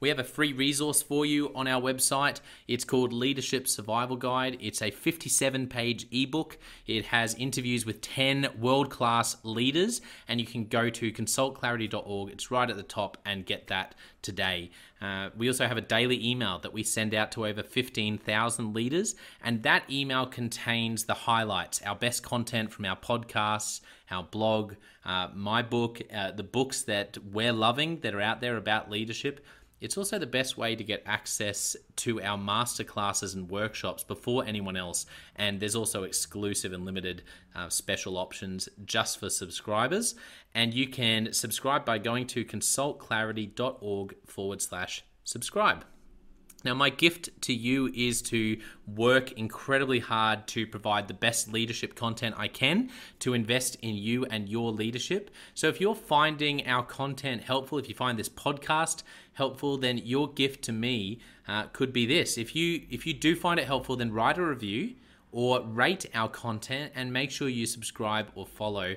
We have a free resource for you on our website. It's called Leadership Survival Guide. It's a 57 page ebook. It has interviews with 10 world class leaders, and you can go to consultclarity.org. It's right at the top and get that today. Uh, we also have a daily email that we send out to over 15,000 leaders, and that email contains the highlights, our best content from our podcasts, our blog, uh, my book, uh, the books that we're loving that are out there about leadership. It's also the best way to get access to our masterclasses and workshops before anyone else. And there's also exclusive and limited uh, special options just for subscribers. And you can subscribe by going to consultclarity.org forward slash subscribe. Now, my gift to you is to work incredibly hard to provide the best leadership content I can to invest in you and your leadership. So, if you're finding our content helpful, if you find this podcast helpful, then your gift to me uh, could be this. If you if you do find it helpful, then write a review or rate our content and make sure you subscribe or follow.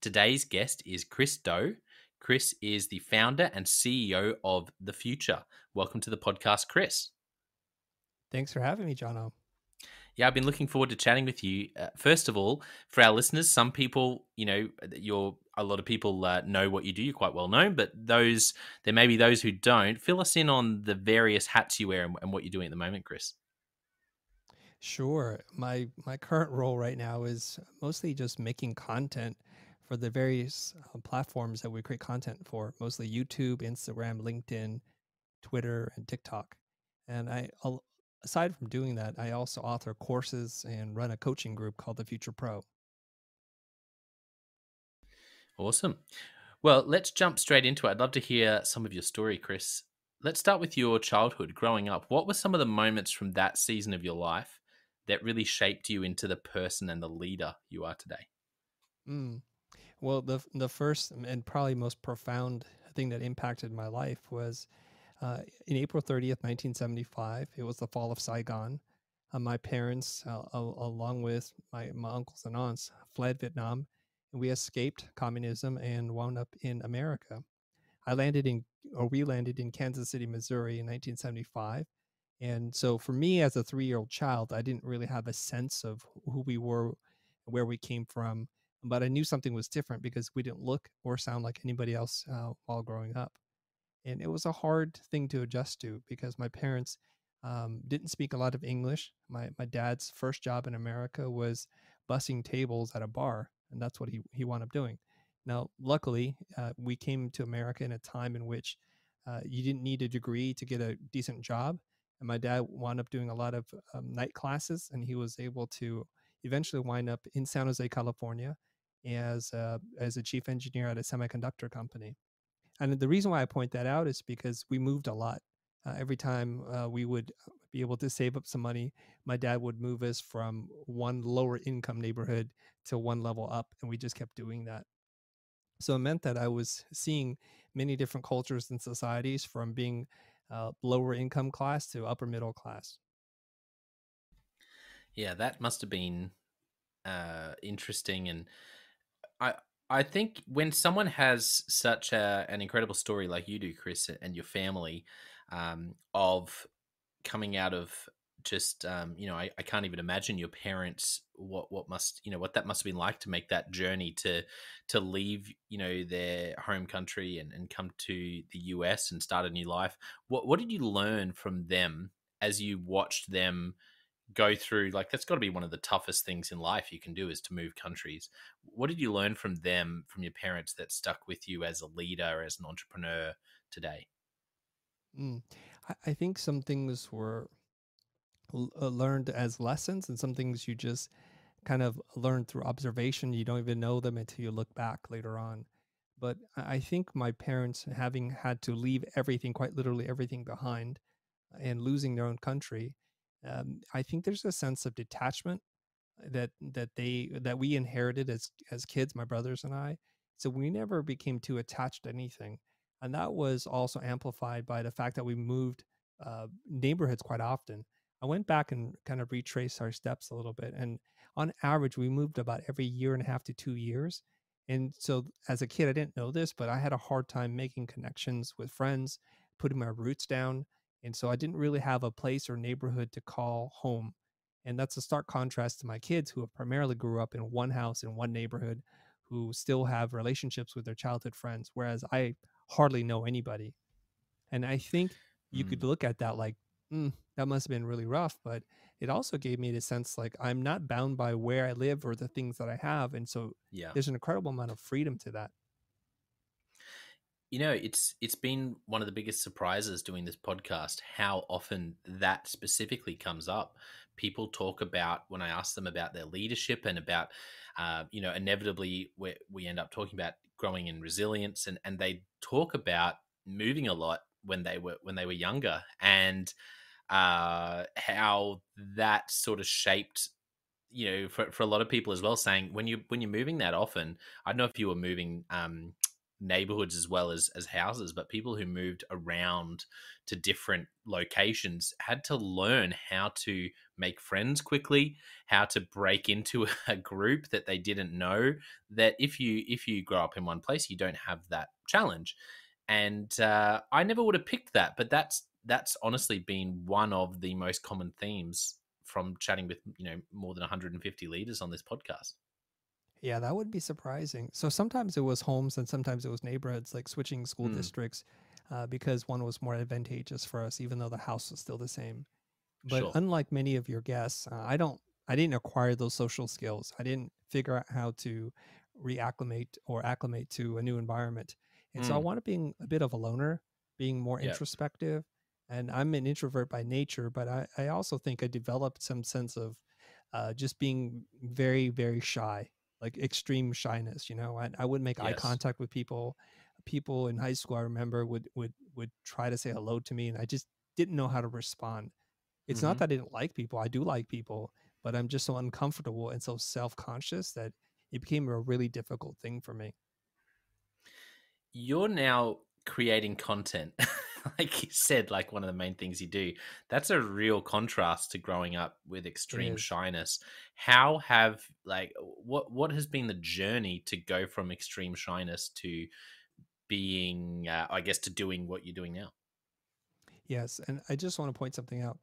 Today's guest is Chris Do. Chris is the founder and CEO of The Futur. Welcome to the podcast, Chris. Thanks for having me, Jonno. Yeah, I've been looking forward to chatting with you. Uh, first of all, for our listeners, some people, you know, you're a lot of people uh, know what you do. You're quite well known, but those there may be those who don't. Fill us in on the various hats you wear and, and what you're doing at the moment, Chris. Sure. My my current role right now is mostly just making content for the various uh, platforms that we create content for, mostly YouTube, Instagram, LinkedIn, Twitter, and TikTok. And I aside from doing that, I also author courses and run a coaching group called the Futur Pro. Awesome. Well, let's jump straight into it. I'd love to hear some of your story, Chris. Let's start with your childhood growing up. What were some of the moments from that season of your life that really shaped you into the person and the leader you are today? Mm. Well, the the first and probably most profound thing that impacted my life was uh, in April 30th, 1975. It was the fall of Saigon. Uh, my parents, uh, along with my, my uncles and aunts, fled Vietnam, and we escaped communism and wound up in America. I landed in, or we landed in Kansas City, Missouri in 1975. And so for me as a three year old child, I didn't really have a sense of who we were, where we came from, but I knew something was different because we didn't look or sound like anybody else uh, while growing up. And it was a hard thing to adjust to because my parents um, didn't speak a lot of English. My, my dad's first job in America was bussing tables at a bar, and that's what he, he wound up doing. Now, luckily, uh, we came to America in a time in which uh, you didn't need a degree to get a decent job. And my dad wound up doing a lot of um, night classes, and he was able to eventually wind up in San Jose, California, as a, as a chief engineer at a semiconductor company. And the reason why I point that out is because we moved a lot. Uh, every time uh, we would uh, be able to save up some money, my dad would move us from one lower income neighborhood to one level up, and we just kept doing that. So it meant that I was seeing many different cultures and societies from being uh, lower income class to upper middle class. Yeah, that must have been uh, interesting, and I I think when someone has such a, an incredible story like you do, Chris, and your family, um, of coming out of just um, you know I, I, can't even imagine your parents what what must you know what that must have been like to make that journey to to leave you know their home country and, and come to the US and start a new life. What what did you learn from them as you watched them go through like that's got to be one of the toughest things in life you can do is to move countries. What did you learn from them from your parents that stuck with you as a leader as an entrepreneur today? Mm. I think some things were uh, learned as lessons and some things you just kind of learn through observation. You don't even know them until you look back later on. But i think my parents having had to leave everything quite literally everything behind and losing their own country um, i think there's a sense of detachment that that they that we inherited as as kids my brothers and i so we never became too attached to anything and that was also amplified by the fact that we moved uh, neighborhoods quite often I went back and kind of retraced our steps a little bit. And on average, we moved about every year and a half to two years. And so as a kid, I didn't know this, but I had a hard time making connections with friends, putting my roots down. And so I didn't really have a place or neighborhood to call home. And that's a stark contrast to my kids who have primarily grew up in one house in one neighborhood, who still have relationships with their childhood friends, whereas I hardly know anybody. And I think you mm. could look at that like mm, that must have been really rough. But it also gave me the sense like I'm not bound by where I live or the things that I have. And so yeah. there's an incredible amount of freedom to that. You know, it's it's been one of the biggest surprises doing this podcast how often that specifically comes up. People talk about when I ask them about their leadership and about, uh, you know, inevitably we we end up talking about growing in resilience, and and they talk about moving a lot when they were when they were younger, and uh, how that sort of shaped you know for, for a lot of people as well saying when you when you're moving that often i don't know if you were moving um, neighborhoods as well as as houses but people who moved around to different locations had to learn how to make friends quickly how to break into a group that they didn't know that if you if you grow up in one place you don't have that challenge and uh, i never would have picked that but that's that's honestly been one of the most common themes from chatting with you know more than 150 leaders on this podcast. Yeah, that would be surprising. So sometimes it was homes and sometimes it was neighborhoods, like switching school mm. districts, uh, because one was more advantageous for us, even though the house was still the same. But Sure. unlike many of your guests, uh, I don't. I didn't acquire those social skills. I didn't figure out how to reacclimate or acclimate to a new environment. And so I Mm. wanted being a bit of a loner, being more Yep. introspective. And I'm an introvert by nature, but I, I also think I developed some sense of uh, just being very, very shy, like extreme shyness. You know, I, I wouldn't make eye contact with people. People in high school, I remember, would would would try to say hello to me, and I just didn't know how to respond. It's not Mhm. that I didn't like people; I do like people, but I'm just so uncomfortable and so self conscious that it became a really difficult thing for me. You're now creating content. like you said, like one of the main things you do. That's a real contrast to growing up with extreme shyness. How have like what what has been the journey to go from extreme shyness to being uh, I guess to doing what you're doing now? Yes, and I just want to point something out.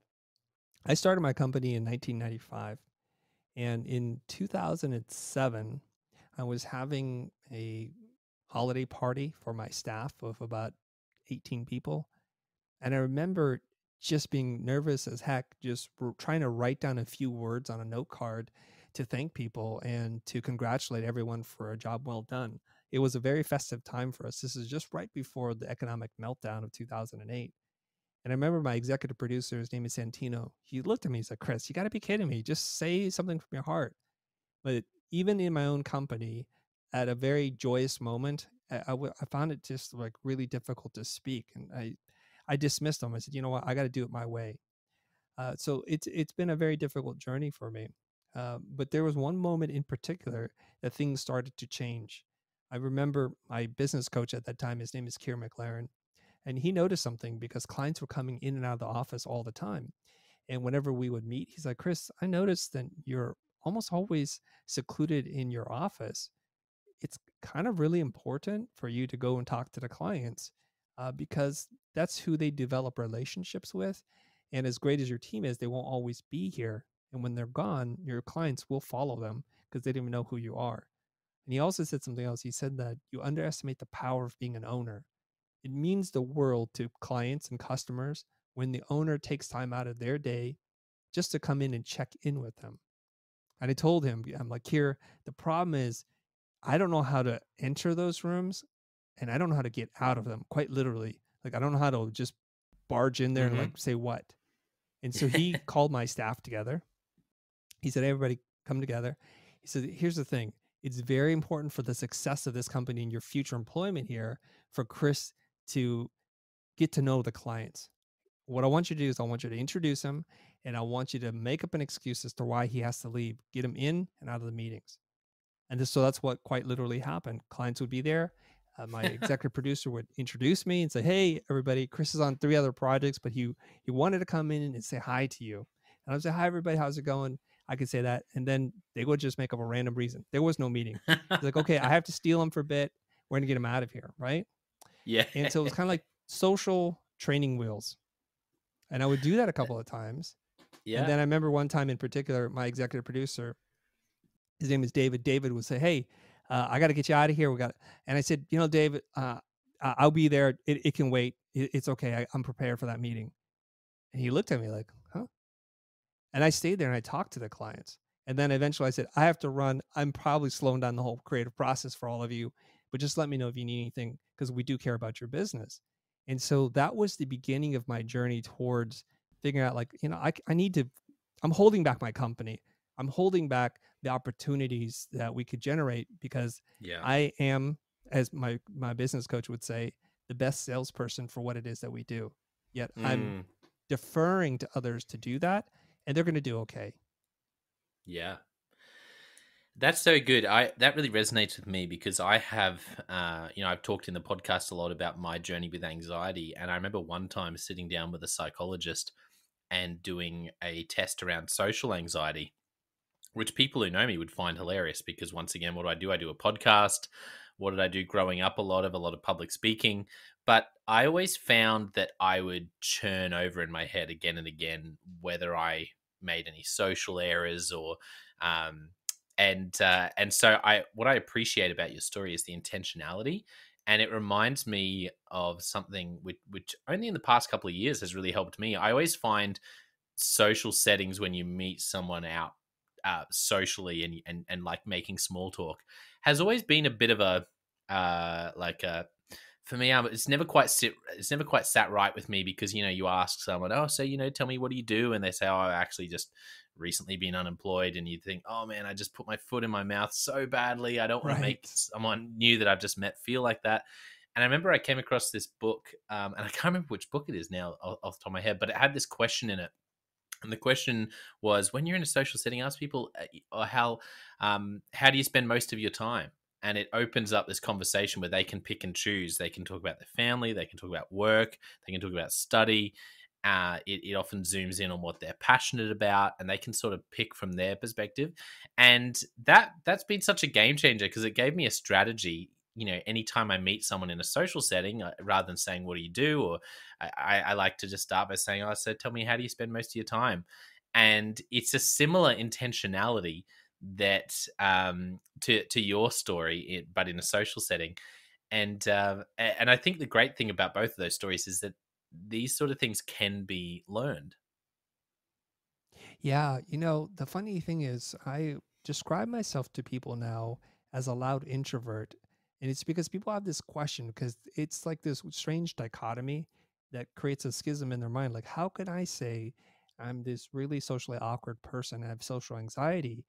I started my company in 1995, and in 2007, I was having a holiday party for my staff of about 18 people, and I remember just being nervous as heck, just trying to write down a few words on a note card to thank people and to congratulate everyone for a job well done. It was a very festive time for us. This is just right before the economic meltdown of 2008. And I remember my executive producer, his name is Santino. He looked at me, he's like, Chris, you got to be kidding me. Just say something from your heart. But even in my own company, at a very joyous moment, I found it just like really difficult to speak. And I, I dismissed them. I said, you know what, I got to do it my way. Uh, so it's it's been a very difficult journey for me. Uh, but there was one moment in particular that things started to change. I remember my business coach at that time. His name is Kier McLaren, and he noticed something because clients were coming in and out of the office all the time. And whenever we would meet, he's like, "Chris, I noticed that you're almost always secluded in your office. It's kind of really important for you to go and talk to the clients uh, because that's who they develop relationships with. And as great as your team is, they won't always be here. And when they're gone, your clients will follow them because they didn't even know who you are. And he also said something else. He said that you underestimate the power of being an owner. It means the world to clients and customers when the owner takes time out of their day just to come in and check in with them. And I told him, I'm like, here, the problem is I don't know how to enter those rooms and I don't know how to get out of them, quite literally. Like, I don't know how to just barge in there Mhm. and like say what. And so he called my staff together. He said, everybody come together. He said, here's the thing it's very important for the success of this company and your future employment here for Chris to get to know the clients. What I want you to do is I want you to introduce him and I want you to make up an excuse as to why he has to leave, get him in and out of the meetings. And this, so that's what quite literally happened. Clients would be there. Uh, my executive producer would introduce me and say, "Hey, everybody, Chris is on three other projects, but he he wanted to come in and say hi to you." And I would say, "Hi, everybody, how's it going?" I could say that, and then they would just make up a random reason. There was no meeting. It's like, okay, I have to steal him for a bit. We're gonna get him out of here, right? yeah. And so it was kind of like social training wheels. And I would do that a couple of times. yeah. And then I remember one time in particular, my executive producer, his name is David. David would say, "Hey, uh, I got to get you out of here. We got," and I said, "You know, David, uh, I'll be there. It, it can wait. It, it's okay. I, I'm prepared for that meeting." And he looked at me like, "Huh?" And I stayed there and I talked to the clients. And then eventually I said, "I have to run. I'm probably slowing down the whole creative process for all of you, but just let me know if you need anything because we do care about your business." And so that was the beginning of my journey towards figuring out, like, you know, I, I need to. I'm holding back my company. I'm holding back the opportunities that we could generate because yeah. I am, as my my business coach would say, the best salesperson for what it is that we do. Yet I'm Mm, deferring to others to do that, and they're going to do okay. yeah. That's so good. I that really resonates with me because I have, uh, you know, I've talked in the podcast a lot about my journey with anxiety, and I remember one time sitting down with a psychologist and doing a test around social anxiety, which people who know me would find hilarious because once again, what do I do? I do a podcast. What did I do growing up? A lot of a lot of public speaking, but I always found that I would churn over in my head again and again whether I made any social errors or um, and uh, and so I what I appreciate about your story is the intentionality, and it reminds me of something which which only in the past couple of years has really helped me. I always find social settings when you meet someone out uh, socially and, and and like making small talk has always been a bit of a uh, like a for me, it's never quite sit. It's never quite sat right with me because you know you ask someone, oh, so you know, tell me what do you do, and they say, oh, I actually just recently been unemployed, and you think, oh man, I just put my foot in my mouth so badly. I don't want right. to make someone new that I've just met feel like that. And I remember I came across this book, um, and I can't remember which book it is now off the top of my head, but it had this question in it. And the question was, when you're in a social setting, ask people, uh, how um, how do you spend most of your time? and it opens up this conversation where they can pick and choose. They can talk about their family, they can talk about work, they can talk about study. Uh, it, it often zooms in on what they're passionate about, and they can sort of pick from their perspective. And that that's been such a game changer because it gave me a strategy. You know, anytime I meet someone in a social setting, uh, rather than saying "What do you do?" or I, I like to just start by saying, "Oh, so tell me, how do you spend most of your time?" And it's a similar intentionality that um, to to your story, but in a social setting. And uh, and I think the great thing about both of those stories is that these sort of things can be learned. Yeah, you know, the funny thing is, I describe myself to people now as a loud introvert. And it's because people have this question because it's like this strange dichotomy that creates a schism in their mind. Like, how can I say I'm this really socially awkward person and have social anxiety?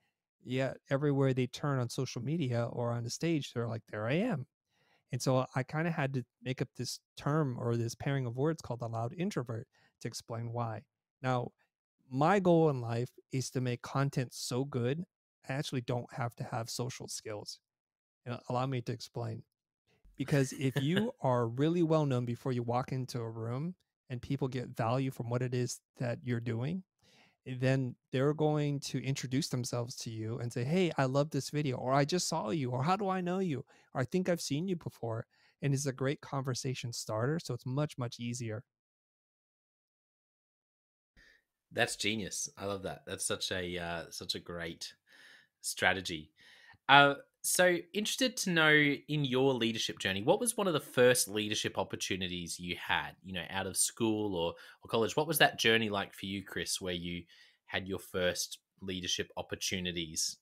yet everywhere they turn on social media or on the stage, they're like, there I am. And so I kind of had to make up this term or this pairing of words called the loud introvert to explain why. Now, my goal in life is to make content so good, I actually don't have to have social skills. And allow me to explain. Because if you are really well known before you walk into a room and people get value from what it is that you're doing, then they're going to introduce themselves to you and say, Hey, I love this video, or I just saw you, or how do I know you? Or I think I've seen you before. And it's a great conversation starter. So it's much, much easier. That's genius. I love that. That's such a uh, such a great strategy. Uh, so interested to know in your leadership journey, what was one of the first leadership opportunities you had, you know, out of school or, or college? What was that journey like for you, Chris, where you had your first leadership opportunities?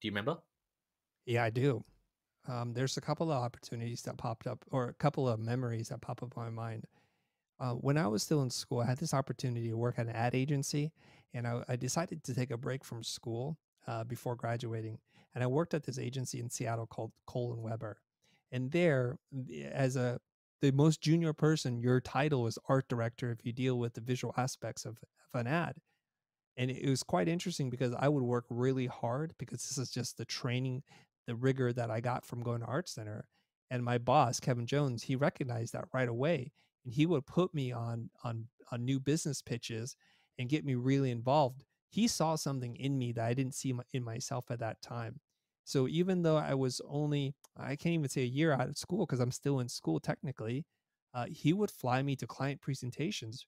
Do you remember? Yeah, I do. Um, there's a couple of opportunities that popped up, or a couple of memories that pop up in my mind. Uh, when I was still in school, I had this opportunity to work at an ad agency, and I, I decided to take a break from school uh, before graduating and I worked at this agency in Seattle called Cole and Weber. And there, as a the most junior person, your title is art director if you deal with the visual aspects of, of an ad. And it was quite interesting because I would work really hard because this is just the training, the rigor that I got from going to Art Center. And my boss, Kevin Jones, he recognized that right away. And he would put me on on on new business pitches and get me really involved he saw something in me that I didn't see in myself at that time. So even though I was only, I can't even say a year out of school because I'm still in school technically, uh, he would fly me to client presentations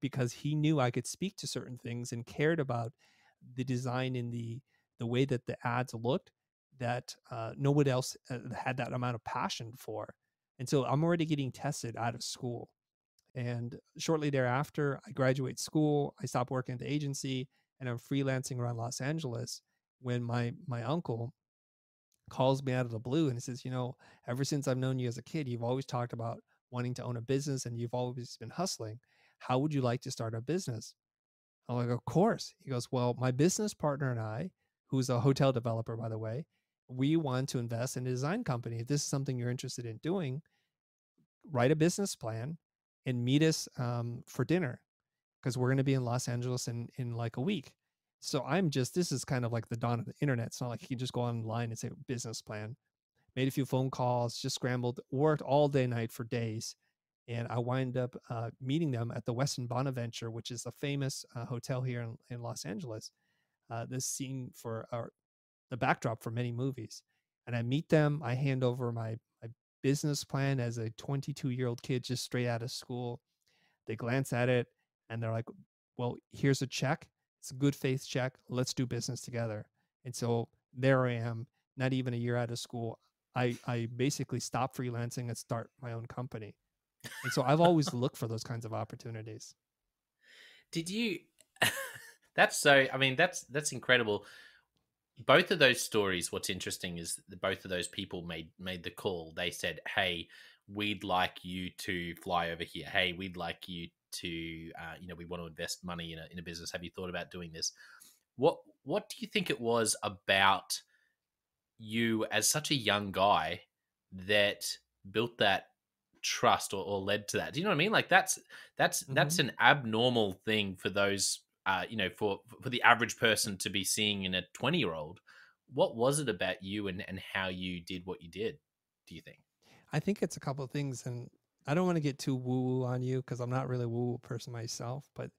because he knew I could speak to certain things and cared about the design and the the way that the ads looked that uh, nobody else uh, had that amount of passion for. And so I'm already getting tested out of school. And shortly thereafter, I graduate school. I stop working at the agency and I'm freelancing around Los Angeles when my my uncle calls me out of the blue and he says, you know, ever since I've known you as a kid, you've always talked about wanting to own a business and you've always been hustling. How would you like to start a business? I'm like, of course. He goes, well, my business partner and I, who's a hotel developer, by the way, we want to invest in a design company. If this is something you're interested in doing, write a business plan and meet us um, for dinner because we're going to be in Los Angeles in in like a week. So I'm just this is kind of like the dawn of the internet. It's not like you can just go online and say business plan. Made a few phone calls, just scrambled, worked all day night for days, and I wind up uh, meeting them at the Westin Bonaventure, which is a famous uh, hotel here in, in Los Angeles. Uh, this scene for our the backdrop for many movies, and I meet them. I hand over my my business plan as a 22 year old kid just straight out of school. They glance at it and they're like, well, here's a check. It's a good faith check. Let's do business together. And so there I am, not even a year out of school. I, I basically stop freelancing and start my own company. And so I've always looked for those kinds of opportunities. Did you that's so. I mean, that's that's incredible. Both of those stories. What's interesting is that both of those people made made the call. They said, "Hey, we'd like you to fly over here. Hey, we'd like you to, uh, you know, we want to invest money in a in a business. Have you thought about doing this?" What What do you think it was about you as such a young guy that built that trust or, or led to that. Do you know what I mean? Like that's that's mm-hmm. that's an abnormal thing for those uh, you know, for for the average person to be seeing in a 20 year old. What was it about you and, and how you did what you did, do you think? I think it's a couple of things and I don't want to get too woo woo on you because I'm not really a woo woo person myself, but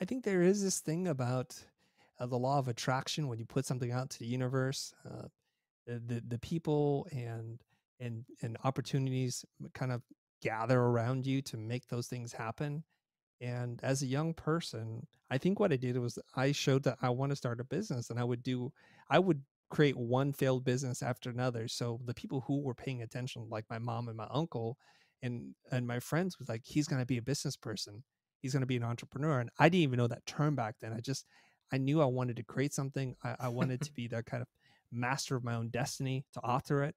I think there is this thing about uh, the law of attraction when you put something out to the universe, uh, the, the, the people and and and opportunities kind of gather around you to make those things happen. And as a young person, I think what I did was I showed that I want to start a business and I would do, I would create one failed business after another. So the people who were paying attention, like my mom and my uncle and, and my friends was like, he's going to be a business person. He's going to be an entrepreneur. And I didn't even know that term back then. I just, I knew I wanted to create something. I, I wanted to be that kind of master of my own destiny, to author it.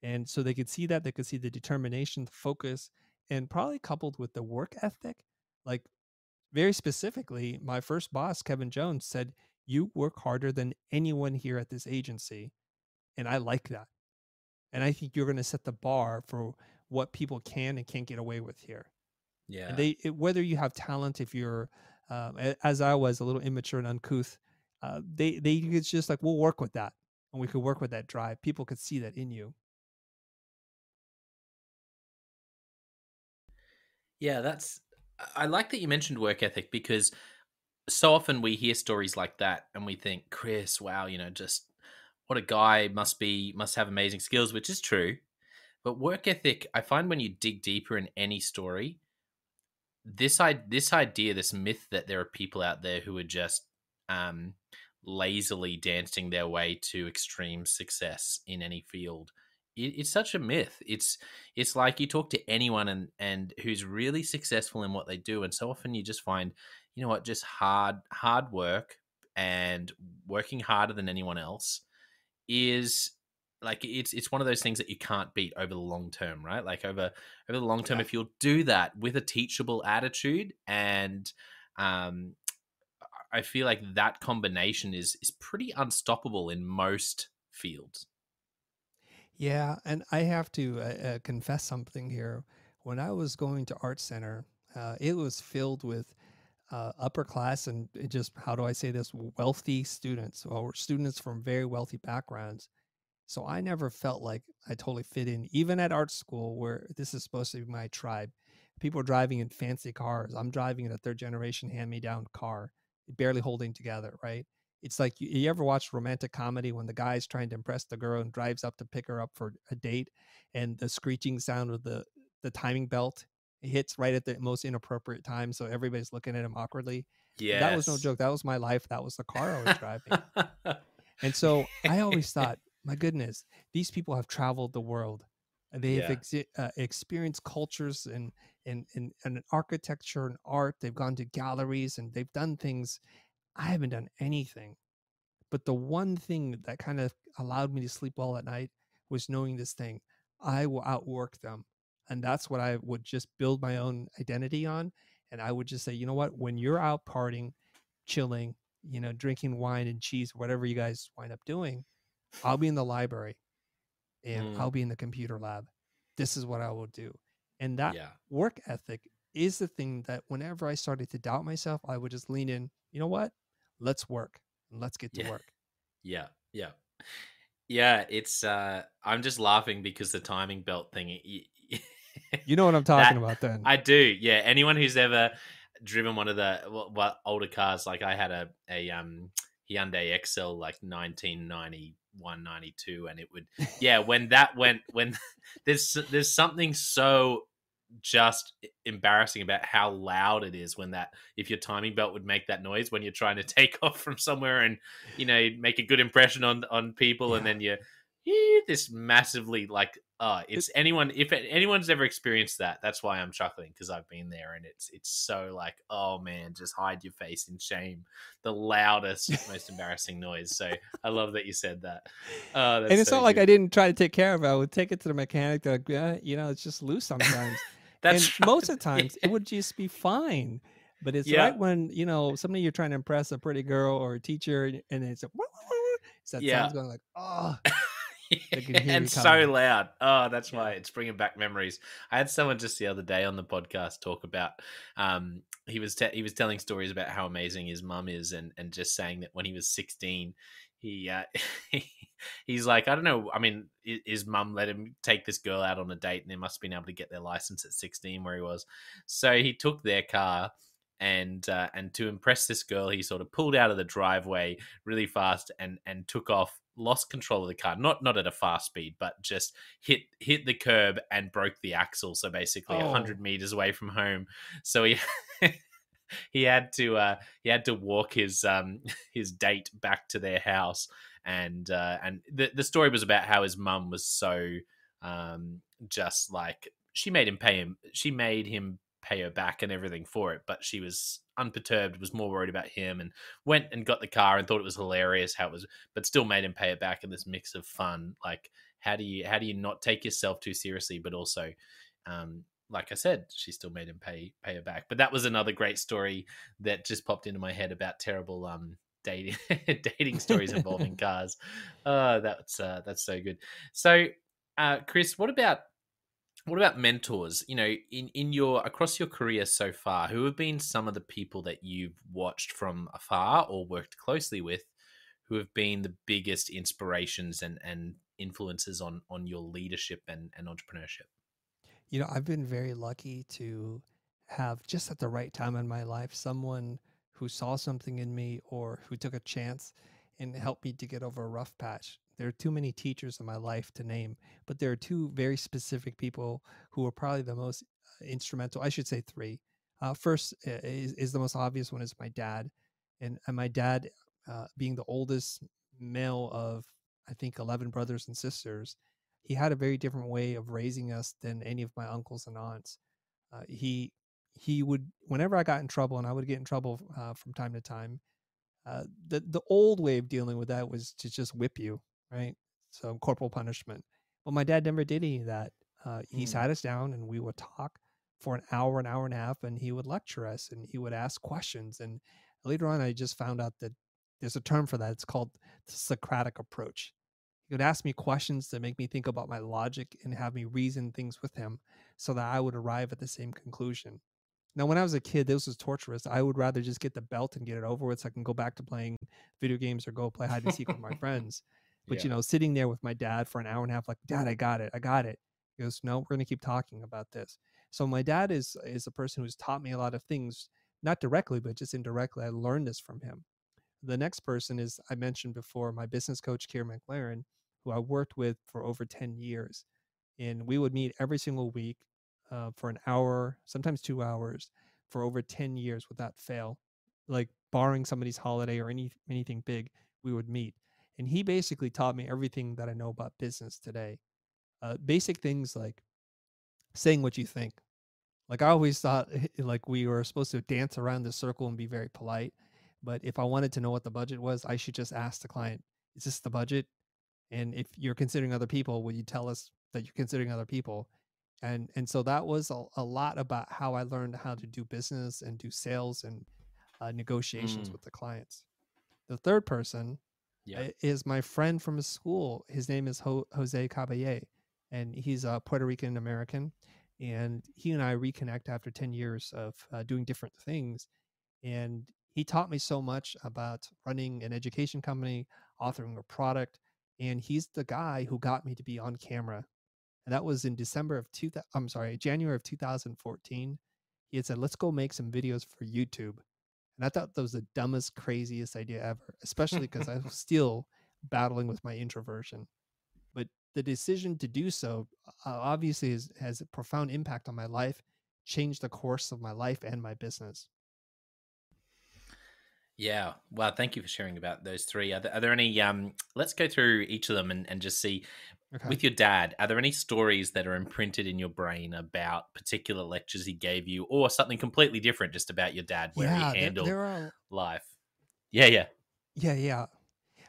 And so they could see that, they could see the determination, the focus, and probably coupled with the work ethic. Like, very specifically, my first boss, Kevin Jones, said, You work harder than anyone here at this agency. And I like that. And I think you're going to set the bar for what people can and can't get away with here. Yeah. And they, it, whether you have talent, if you're, um, as I was, a little immature and uncouth, uh, they, they, it's just like, we'll work with that. And we could work with that drive. People could see that in you. Yeah, that's. I like that you mentioned work ethic because so often we hear stories like that and we think, Chris, wow, you know, just what a guy must be, must have amazing skills, which is true. But work ethic, I find when you dig deeper in any story, this I this idea, this myth that there are people out there who are just um, lazily dancing their way to extreme success in any field it, it's such a myth. It's it's like you talk to anyone and and who's really successful in what they do, and so often you just find, you know what, just hard hard work and working harder than anyone else is like it's it's one of those things that you can't beat over the long term, right? Like over over the long term, yeah. if you'll do that with a teachable attitude and um I feel like that combination is is pretty unstoppable in most fields. Yeah, and I have to uh, uh, confess something here. When I was going to Art Center, uh, it was filled with uh, upper class and just how do I say this wealthy students or students from very wealthy backgrounds. So I never felt like I totally fit in, even at art school where this is supposed to be my tribe. People are driving in fancy cars. I'm driving in a third generation hand me down car, barely holding together, right? it's like you, you, ever watch romantic comedy when the guy's trying to impress the girl and drives up to pick her up for a date and the screeching sound of the the timing belt hits right at the most inappropriate time so everybody's looking at him awkwardly yeah that was no joke that was my life that was the car i was driving and so i always thought my goodness these people have traveled the world they've yeah. ex- uh, experienced cultures and, and and and architecture and art they've gone to galleries and they've done things I haven't done anything. But the one thing that kind of allowed me to sleep well at night was knowing this thing. I will outwork them. And that's what I would just build my own identity on. And I would just say, you know what? When you're out partying, chilling, you know, drinking wine and cheese, whatever you guys wind up doing, I'll be in the library and mm. I'll be in the computer lab. This is what I will do. And that yeah. work ethic is the thing that whenever I started to doubt myself, I would just lean in, you know what? let's work let's get to yeah. work yeah yeah yeah it's uh i'm just laughing because the timing belt thing you know what i'm talking that, about then i do yeah anyone who's ever driven one of the what older cars like i had a a um hyundai excel like 1991 92 and it would yeah when that went when there's there's something so just embarrassing about how loud it is when that if your timing belt would make that noise when you're trying to take off from somewhere and you know make a good impression on on people yeah. and then you this massively like Oh, it's anyone if anyone's ever experienced that, that's why I'm chuckling because I've been there and it's it's so like, oh man, just hide your face in shame. The loudest, most embarrassing noise. So I love that you said that. Oh, and it's so not like I didn't try to take care of it. I would take it to the mechanic. They're like, yeah, you know, it's just loose sometimes. that's and most of the times it would just be fine. But it's Yeah. right when you know somebody you're trying to impress a pretty girl or a teacher, and it's a, it's that Yeah. sound's going like, oh, can hear you and so loud. Oh, that's why it's bringing back memories. I had someone just the other day on the podcast talk about. Um, he was te- he was telling stories about how amazing his mum is, and and just saying that when he was sixteen, he uh, he's like I don't know. I mean, hi- his mum let him take this girl out on a date, and they must have been able to get their license at sixteen where he was. So he took their car. And uh, and to impress this girl, he sort of pulled out of the driveway really fast and and took off lost control of the car not not at a fast speed but just hit hit the curb and broke the axle so basically a Oh. 100 meters away from home so he he had to uh he had to walk his um his date back to their house and uh and the the story was about how his mum was so um just like she made him pay him she made him pay her back and everything for it but she was unperturbed was more worried about him and went and got the car and thought it was hilarious how it was but still made him pay it back in this mix of fun like how do you how do you not take yourself too seriously but also um like i said she still made him pay pay her back. But that was another great story that just popped into my head about terrible um dating dating stories involving cars. Uh that's uh that's so good. So uh chris what about what about mentors you know in in your across your career so far who have been some of the people that you've watched from afar or worked closely with who have been the biggest inspirations and and influences on on your leadership and and entrepreneurship You know, I've been very lucky to have just at the right time in my life someone who saw something in me or who took a chance and helped me to get over a rough patch. There are too many teachers in my life to name, but there are two very specific people who were probably the most uh, instrumental. I should say three. Uh, first uh, is, is the most obvious one is my dad, and, and my dad, uh, being the oldest male of I think eleven brothers and sisters, he had a very different way of raising us than any of my uncles and aunts. Uh, he he would whenever I got in trouble, and I would get in trouble uh, from time to time. The the old way of dealing with that was to just whip you, right? So corporal punishment. But my dad never did any of that. Uh, he Mm. sat us down and we would talk for an hour, an hour and a half, and he would lecture us and he would ask questions. And later on, I just found out that there's a term for that. It's called the Socratic approach. He would ask me questions to make me think about my logic and have me reason things with him so that I would arrive at the same conclusion. Now, when I was a kid, this was torturous. I would rather just get the belt and get it over with so I can go back to playing video games or go play hide and seek with my friends. But, you know, sitting there with my dad for an hour and a half, like, Dad, I got it. I got it. He goes, No, we're going to keep talking about this. So, my dad is is a person who's taught me a lot of things, not directly, but just indirectly. I learned this from him. The next person is, I mentioned before, my business coach, Kier McLaren, who I worked with for over 10 years. And we would meet every single week uh, for an hour, sometimes two hours, for over 10 years without fail. Like barring somebody's holiday or any anything big, we would meet. And he basically taught me everything that I know about business today. Uh, basic things like saying what you think. Like I always thought, like we were supposed to dance around the circle and be very polite. But if I wanted to know what the budget was, I should just ask the client, "Is this the budget?" And if you're considering other people, will you tell us that you're considering other people? And and so that was a, a lot about how I learned how to do business and do sales and uh, negotiations Mm. with the clients. The third person Yeah. is my friend from school. His name is Ho- Jose Caballer, and he's a Puerto Rican American. And he and I reconnect after 10 years of uh, doing different things. And he taught me so much about running an education company, authoring a product. And he's the guy who got me to be on camera. And that was in December of 2000, I'm sorry, January of 2014. He had said, let's go make some videos for YouTube. And I thought that was the dumbest, craziest idea ever, especially because I was still battling with my introversion. But the decision to do so uh, obviously has, has a profound impact on my life, changed the course of my life and my business. Yeah. Well, thank you for sharing about those three. Are there, are there any? Um, let's go through each of them and, and just see. Okay. With your dad, are there any stories that are imprinted in your brain about particular lectures he gave you, or something completely different just about your dad, where yeah, he there, there are. life? Yeah, yeah. Yeah, yeah.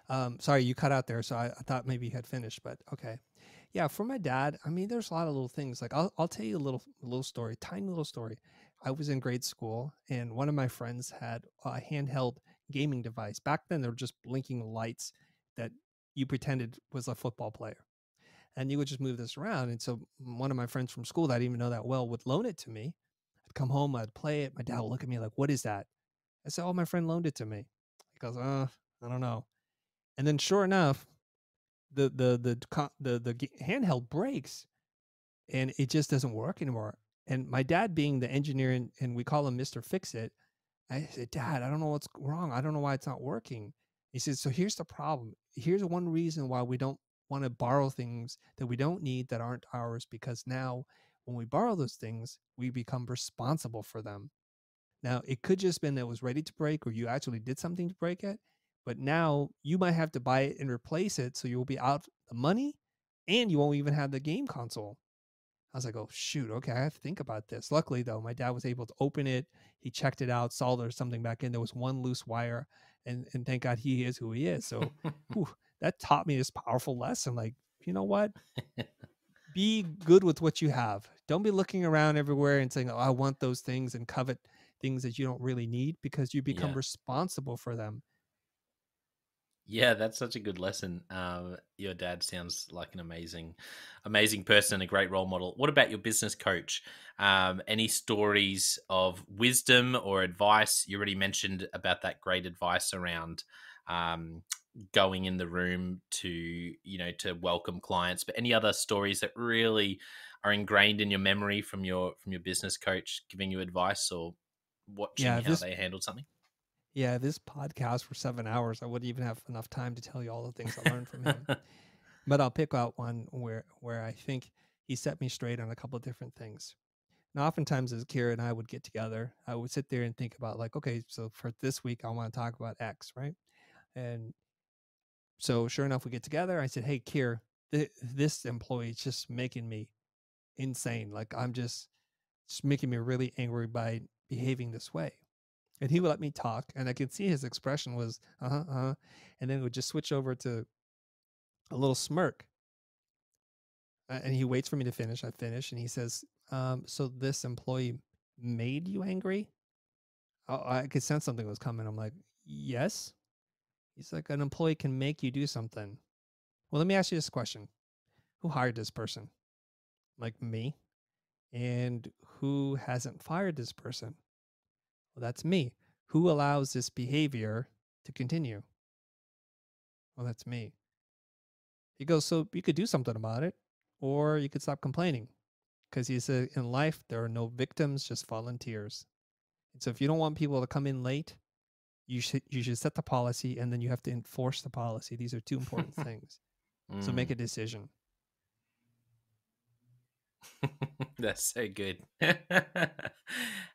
Um, sorry, you cut out there, so I, I thought maybe you had finished, but okay. Yeah, for my dad, I mean, there's a lot of little things. Like I'll I'll tell you a little little story, tiny little story. I was in grade school, and one of my friends had a handheld gaming device. Back then, they were just blinking lights that you pretended was a football player, and you would just move this around. And so, one of my friends from school that I didn't even know that well would loan it to me. I'd come home, I'd play it. My dad would look at me like, "What is that?" I said, "Oh, my friend loaned it to me." He goes, "Uh, I don't know." And then, sure enough, the the the co- the the handheld breaks, and it just doesn't work anymore. And my dad, being the engineer, and, and we call him Mister Fix It, I said, Dad, I don't know what's wrong. I don't know why it's not working. He said, So here's the problem. Here's one reason why we don't want to borrow things that we don't need that aren't ours, because now when we borrow those things, we become responsible for them. Now, it could just been that it was ready to break or you actually did something to break it, but now you might have to buy it and replace it. So you'll be out the money and you won't even have the game console. I was like, oh, shoot. Okay. I have to think about this. Luckily, though, my dad was able to open it. He checked it out, saw there's something back in. There was one loose wire. And, and thank God he is who he is. So whew, that taught me this powerful lesson. Like, you know what? Be good with what you have. Don't be looking around everywhere and saying, oh, I want those things and covet things that you don't really need because you become Yeah. responsible for them. Yeah, that's such a good lesson. Um, your dad sounds like an amazing, amazing person, and a great role model. What about your business coach? Um, any stories of wisdom or advice? You already mentioned about that great advice around um, going in the room to, you know, to welcome clients. But any other stories that really are ingrained in your memory from your from your business coach giving you advice or watching Yeah, how this- they handled something? Yeah, this podcast for seven hours, I wouldn't even have enough time to tell you all the things I learned from him. but I'll pick out one where where I think he set me straight on a couple of different things. Now, oftentimes as Kira and I would get together, I would sit there and think about like, okay, so for this week I want to talk about X, right? And so sure enough, we get together. I said, hey, Kira, th- this employee is just making me insane. Like I'm just, just making me really angry by behaving this way. And he would let me talk, and I could see his expression was uh huh, uh huh, and then it would just switch over to a little smirk. And he waits for me to finish. I finish, and he says, um, "So this employee made you angry?" Oh, I could sense something was coming. I'm like, "Yes." He's like, "An employee can make you do something." Well, let me ask you this question: Who hired this person? Like me, and who hasn't fired this person? Well, that's me. Who allows this behavior to continue? Well, that's me. He goes, so you could do something about it, or you could stop complaining. Because he said, in life, there are no victims, just volunteers. And so if you don't want people to come in late, you should you should set the policy and then you have to enforce the policy. These are two important things. So make Mm. a decision. That's so good. I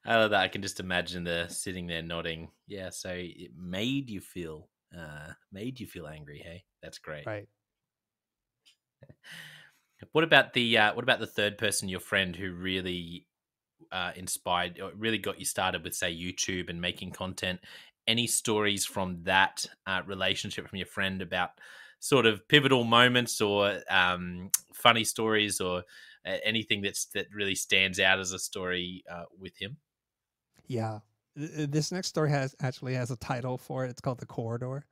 love that. I can just imagine the sitting there nodding. Yeah, so it made you feel uh made you feel angry, hey? That's great. Right. What about the uh what about the third person, your friend who really uh inspired or really got you started with say YouTube and making content? Any stories from that uh, relationship from your friend about sort of pivotal moments or um funny stories or uh, anything that's that really stands out as a story uh, with him? Yeah. Th- This next story has actually has a title for it. It's called The Corridor.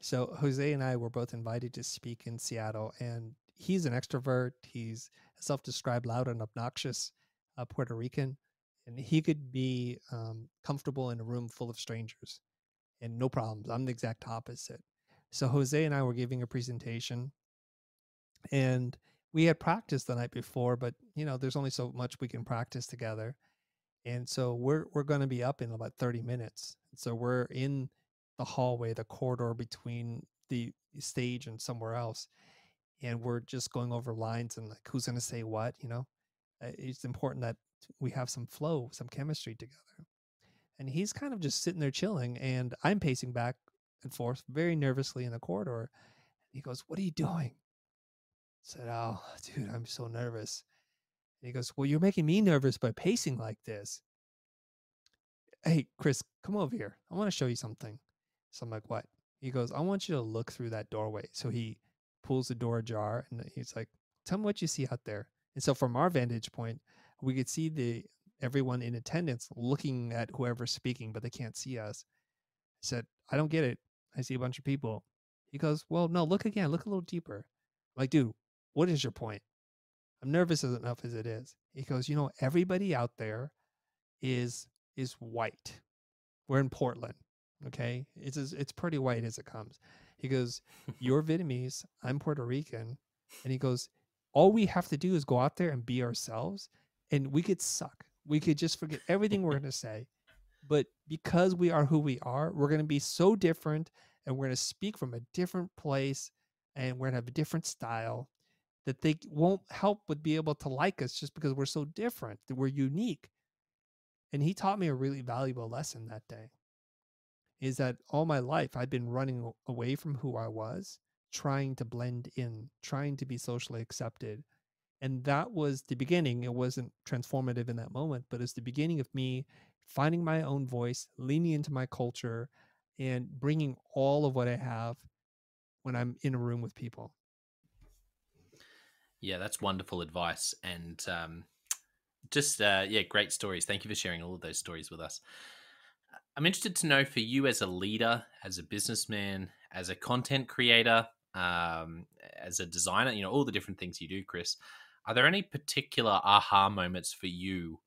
So Jose and I were both invited to speak in Seattle, and he's an extrovert. He's self-described loud and obnoxious uh, Puerto Rican, and he could be um, comfortable in a room full of strangers and no problems. I'm the exact opposite. So Jose and I were giving a presentation, and we had practiced the night before, but you know, there's only so much we can practice together and so we're we're going to be up in about 30 minutes so we're in the hallway the corridor between the stage and somewhere else and we're just going over lines and like who's going to say what you know it's important that we have some flow some chemistry together and he's kind of just sitting there chilling and i'm pacing back and forth very nervously in the corridor he goes what are you doing said, "Oh, dude, I'm so nervous." And he goes, "Well, you're making me nervous by pacing like this." Hey, Chris, come over here. I want to show you something. So I'm like, "What?" He goes, "I want you to look through that doorway." So he pulls the door ajar and he's like, "Tell me what you see out there." And so from our vantage point, we could see the everyone in attendance looking at whoever's speaking, but they can't see us. I said, "I don't get it. I see a bunch of people." He goes, "Well, no, look again. Look a little deeper." I'm like, dude, what is your point? I'm nervous enough as it is. He goes, you know, everybody out there is is white. We're in Portland, okay? It's it's pretty white as it comes. He goes, you're Vietnamese, I'm Puerto Rican, and he goes, all we have to do is go out there and be ourselves, and we could suck. We could just forget everything we're gonna say, but because we are who we are, we're gonna be so different, and we're gonna speak from a different place, and we're gonna have a different style that they won't help but be able to like us just because we're so different, that we're unique. And he taught me a really valuable lesson that day is that all my life I've been running away from who I was, trying to blend in, trying to be socially accepted. And that was the beginning. It wasn't transformative in that moment, but it's the beginning of me finding my own voice, leaning into my culture, and bringing all of what I have when I'm in a room with people. Yeah, that's wonderful advice, and um, just uh, yeah, great stories. Thank you for sharing all of those stories with us. I'm interested to know for you as a leader, as a businessman, as a content creator, um, as a designer, you know, all the different things you do, Chris. Are there any particular aha moments for you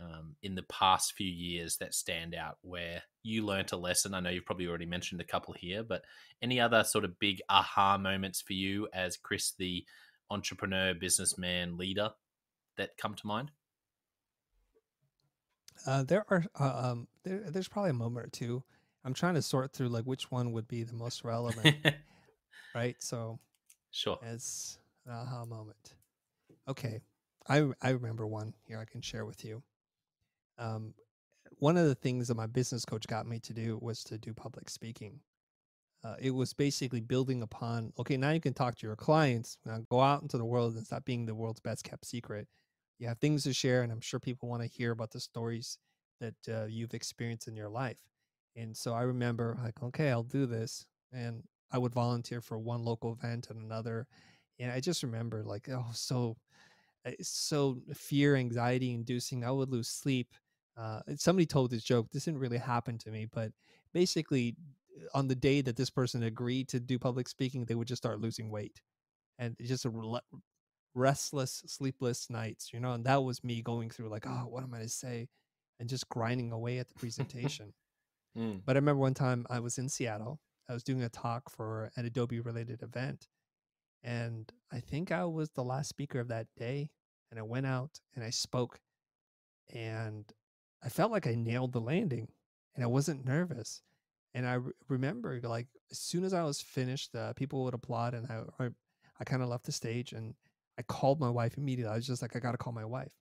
um, in the past few years that stand out where you learnt a lesson? I know you've probably already mentioned a couple here, but any other sort of big aha moments for you as Chris, the entrepreneur, businessman, leader that come to mind? Uh, there are uh, um, there, there's probably a moment or two. I'm trying to sort through like which one would be the most relevant, right? So, sure, as an aha moment. Okay, I I remember one here I can share with you. Um, one of the things that my business coach got me to do was to do public speaking. Uh, it was basically building upon okay now you can talk to your clients now go out into the world and stop being the world's best kept secret. You have things to share and i'm sure people want to hear about the stories that uh, you've experienced in your life. And so i remember like okay i'll do this and i would volunteer for one local event and another and i just remember like oh so eh, so fear anxiety inducing i would lose sleep uh, somebody told this joke this didn't really happen to me but basically on the day that this person agreed to do public speaking, they would just start losing weight, and just a restless, sleepless nights, you know. And that was me going through like, oh, what am I going to say, and just grinding away at the presentation. mm. But I remember one time I was in Seattle. I was doing a talk for an Adobe related event, and I think I was the last speaker of that day. And I went out and I spoke, and I felt like I nailed the landing, and I wasn't nervous and I re- remember like as soon as I was finished, uh, people would applaud, and I I, I kind of left the stage, and I called my wife immediately. I was just like, I got to call my wife,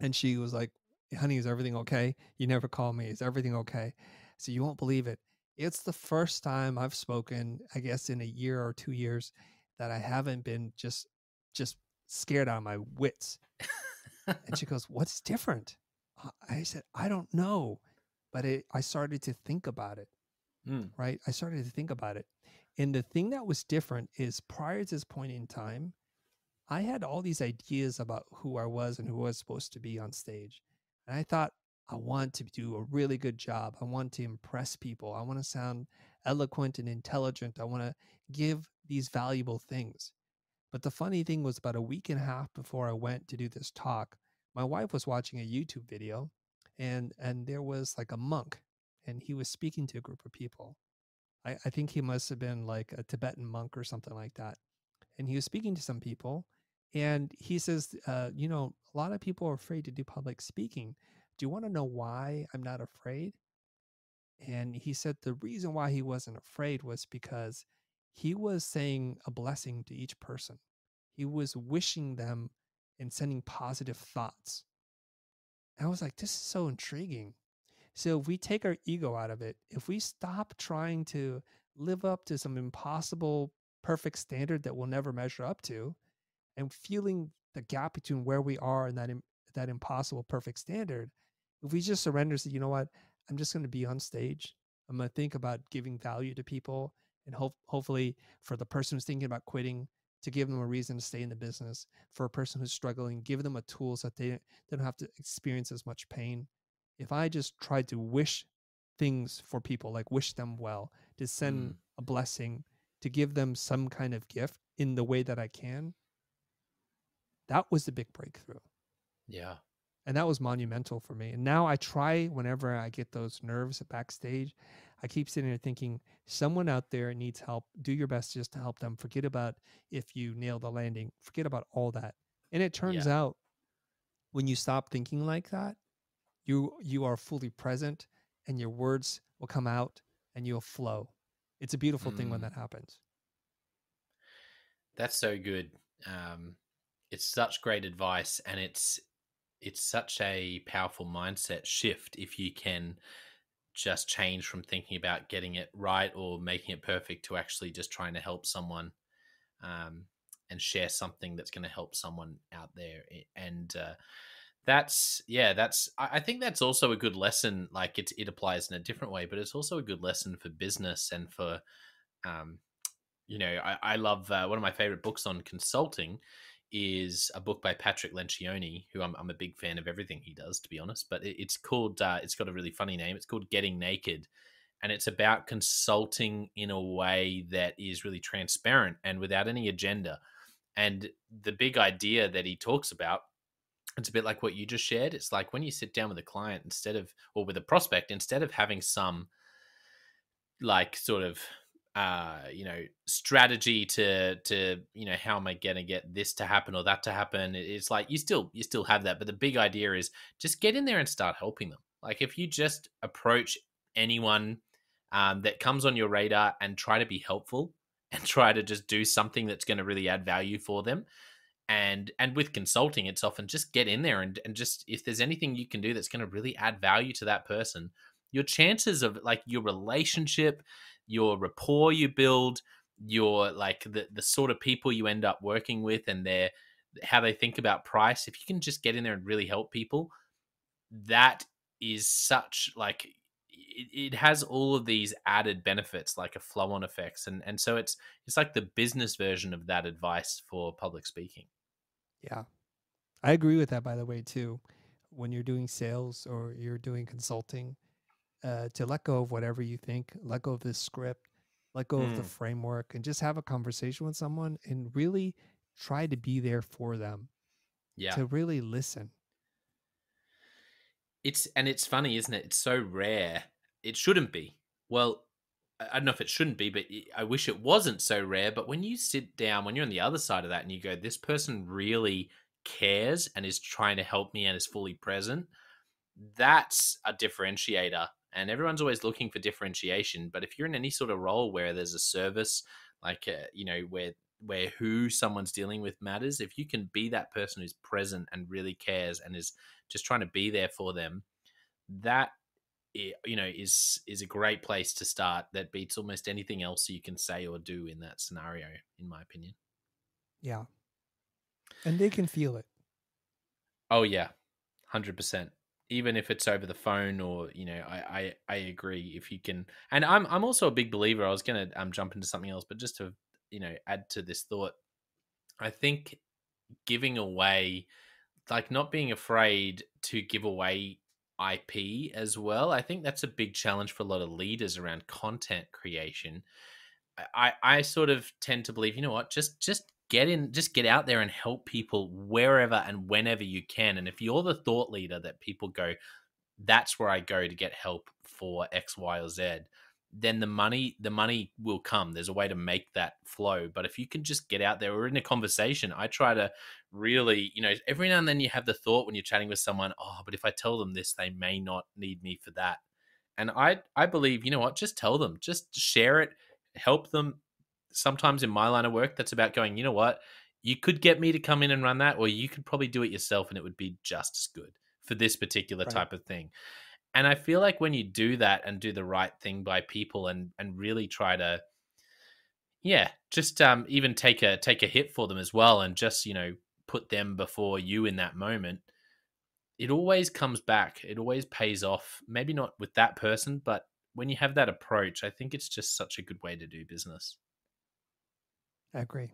and she was like, "Honey, is everything okay? You never call me. Is everything okay?" So you won't believe it. It's the first time I've spoken, I guess, in a year or two years, that I haven't been just just scared out of my wits. and she goes, "What's different?" I said, "I don't know." but it, I started to think about it. Mm. Right. I started to think about it. And the thing that was different is prior to this point in time, I had all these ideas about who I was and who I was supposed to be on stage. And I thought, I want to do a really good job. I want to impress people. I want to sound eloquent and intelligent. I want to give these valuable things. But the funny thing was, about a week and a half before I went to do this talk, my wife was watching a YouTube video and and there was like a monk and he was speaking to a group of people I, I think he must have been like a tibetan monk or something like that and he was speaking to some people and he says uh, you know a lot of people are afraid to do public speaking do you want to know why i'm not afraid? And he said the reason why he wasn't afraid was because he was saying a blessing to each person. He was wishing them and sending positive thoughts. And I was like, this is so intriguing. So if we take our ego out of it, if we stop trying to live up to some impossible perfect standard that we'll never measure up to and feeling the gap between where we are and that that impossible perfect standard if we just surrender say you know what i'm just going to be on stage i'm going to think about giving value to people and hope hopefully for the person who's thinking about quitting to give them a reason to stay in the business for a person who's struggling give them a tool so that they, they don't have to experience as much pain if i just tried to wish things for people like wish them well to send Mm. a blessing to give them some kind of gift in the way that i can that was the big breakthrough Yeah. And that was monumental for me. And now i try whenever i get those nerves backstage i keep sitting there thinking someone out there needs help. Do your best just to help them. Forget about if you nail the landing. Forget about all that. And it turns out when you stop thinking like that you you are fully present and your words will come out and you'll flow. It's a beautiful thing when Mm. that happens. That's so good. Um, it's such great advice, and it's it's such a powerful mindset shift if you can just change from thinking about getting it right or making it perfect to actually just trying to help someone um, and share something that's going to help someone out there. And uh, that's yeah, that's I I think that's also a good lesson. Like it it applies in a different way, but it's also a good lesson for business and for um, you know, I, I love uh, one of my favorite books on consulting is a book by Patrick Lencioni, who I'm, I'm a big fan of everything he does, to be honest. But it, it's called, uh, it's got a really funny name. It's called Getting Naked. And it's about consulting in a way that is really transparent and without any agenda. And the big idea that he talks about, it's a bit like what you just shared. It's like when you sit down with a client instead of, or with a prospect, instead of having some like sort of uh you know strategy to to you know how am i going to get this to happen or that to happen? It's like you still you still have that but the big idea is just get in there and start helping them. Like if you just approach anyone um, that comes on your radar and try to be helpful and try to just do something that's going to really add value for them and and with consulting it's often just get in there and, and just if there's anything you can do that's going to really add value to that person your chances of like your relationship your rapport you build your like the, the sort of people you end up working with and their how they think about price if you can just get in there and really help people that is such like it, it has all of these added benefits like a flow on effects and and so it's it's like the business version of that advice for public speaking Yeah. I agree with that, by the way, too. When you're doing sales or you're doing consulting, uh, to let go of whatever you think, let go of this script, let go of the Mm. framework, and just have a conversation with someone and really try to be there for them, yeah to really listen. It's and it's funny, isn't it? It's so rare. It shouldn't be. Well, I don't know if it shouldn't be, but I wish it wasn't so rare. But when you sit down, when you're on the other side of that, and you go, "This person really cares and is trying to help me and is fully present," that's a differentiator. And everyone's always looking for differentiation. But if you're in any sort of role where there's a service, like uh, you know, where where who someone's dealing with matters, if you can be that person who's present and really cares and is just trying to be there for them, that you know is is a great place to start. That beats almost anything else you can say or do in that scenario, in my opinion. Yeah. And they can feel it. Oh yeah, hundred percent. Even if it's over the phone or you know, I, I I agree. If you can, and I'm I'm also a big believer. I was gonna um jump into something else, but just to you know add to this thought, I think giving away, like not being afraid to give away IP as well. I think that's a big challenge for a lot of leaders around content creation. I, I sort of tend to believe, you know what, just just get in, just get out there and help people wherever and whenever you can. And if you're the thought leader that people go, that's where I go to get help for X, Y, or Z, then the money the money will come. There's a way to make that flow. But if you can just get out there or in a conversation, I try to really, you know, every now and then you have the thought when you're chatting with someone, oh, but if I tell them this, they may not need me for that. And I I believe, you know what, just tell them, just share it, help them. Sometimes in my line of work, that's about going, you know what, you could get me to come in and run that, or you could probably do it yourself and it would be just as good for this particular Right. type of thing. And I feel like when you do that and do the right thing by people and and really try to Yeah, just um, even take a take a hit for them as well, and just you know put them before you in that moment. It always comes back. It always pays off. Maybe not with that person, but when you have that approach, I think it's just such a good way to do business. I agree.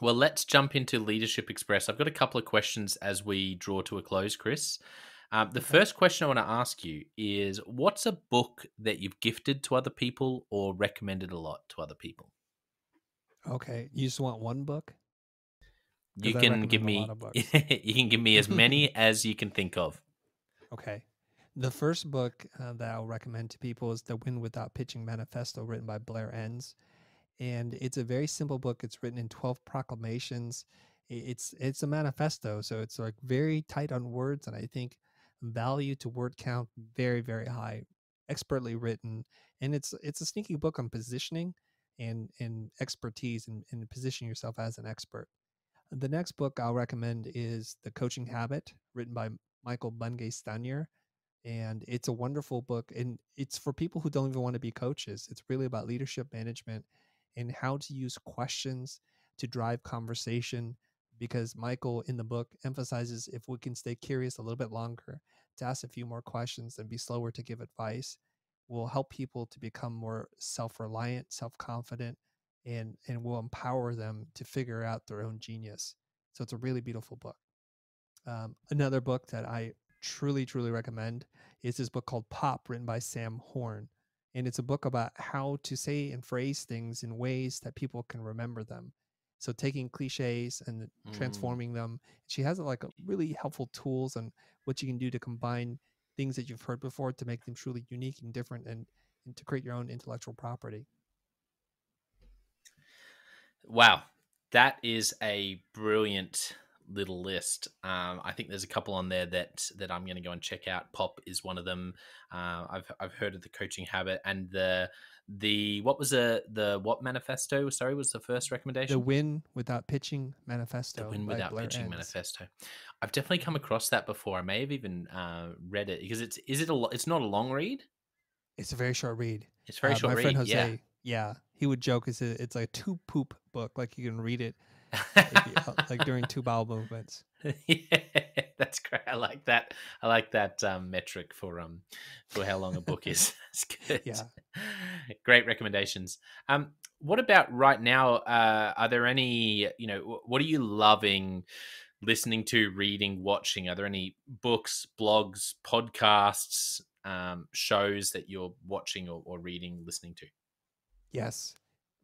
Well, let's jump into Leadership Express. I've got a couple of questions as we draw to a close, Chris. Um, the okay. first question I want to ask you is what's a book that you've gifted to other people or recommended a lot to other people? Okay. You just want one book? You can give me you can give me as many as you can think of. Okay. The first book uh, that I'll recommend to people is The Win Without Pitching Manifesto written by Blair Enns and it's a very simple book. It's written in 12 proclamations. It's it's a manifesto, so it's like very tight on words, and I think value to word count very very high, expertly written, and it's it's a sneaky book on positioning and and expertise and, and position yourself as an expert. The next book I'll recommend is The Coaching Habit, written by Michael Bungay Stanier. And it's a wonderful book. And it's for people who don't even want to be coaches. It's really about leadership management and how to use questions to drive conversation because Michael in the book emphasizes if we can stay curious a little bit longer, to ask a few more questions and be slower to give advice, will help people to become more self-reliant, self-confident, and and will empower them to figure out their own genius. So it's a really beautiful book. Um, another book that I truly, truly recommend is this book called Pop, written by Sam Horn and it's a book about how to say and phrase things in ways that people can remember them. So taking cliches and mm. transforming them she has like really helpful tools on what you can do to combine things that you've heard before to make them truly unique and different and, and to create your own intellectual property. Wow. That is a brilliant little list. Um, I think there's a couple on there that that I'm going to go and check out. Pop is one of them. Uh, I've I've heard of the coaching habit and the the what was the the what manifesto? Sorry, was the first recommendation? The win without pitching manifesto. The win without pitching Enns. manifesto. I've definitely come across that before. I may have even uh, read it because it's is it a it's not a long read. It's a very short read. It's very uh, short. My read, friend Jose, yeah. yeah, he would joke. It's a, it's like a two poop book. Like you can read it like during two bowel movements. yeah, that's great. I like that. I like that um, metric for um for how long a book is. Yeah, great recommendations. Um, what about right now? Uh, are there any? You know, what are you loving? listening to reading watching are there any books blogs podcasts um, shows that you're watching or, or reading listening to yes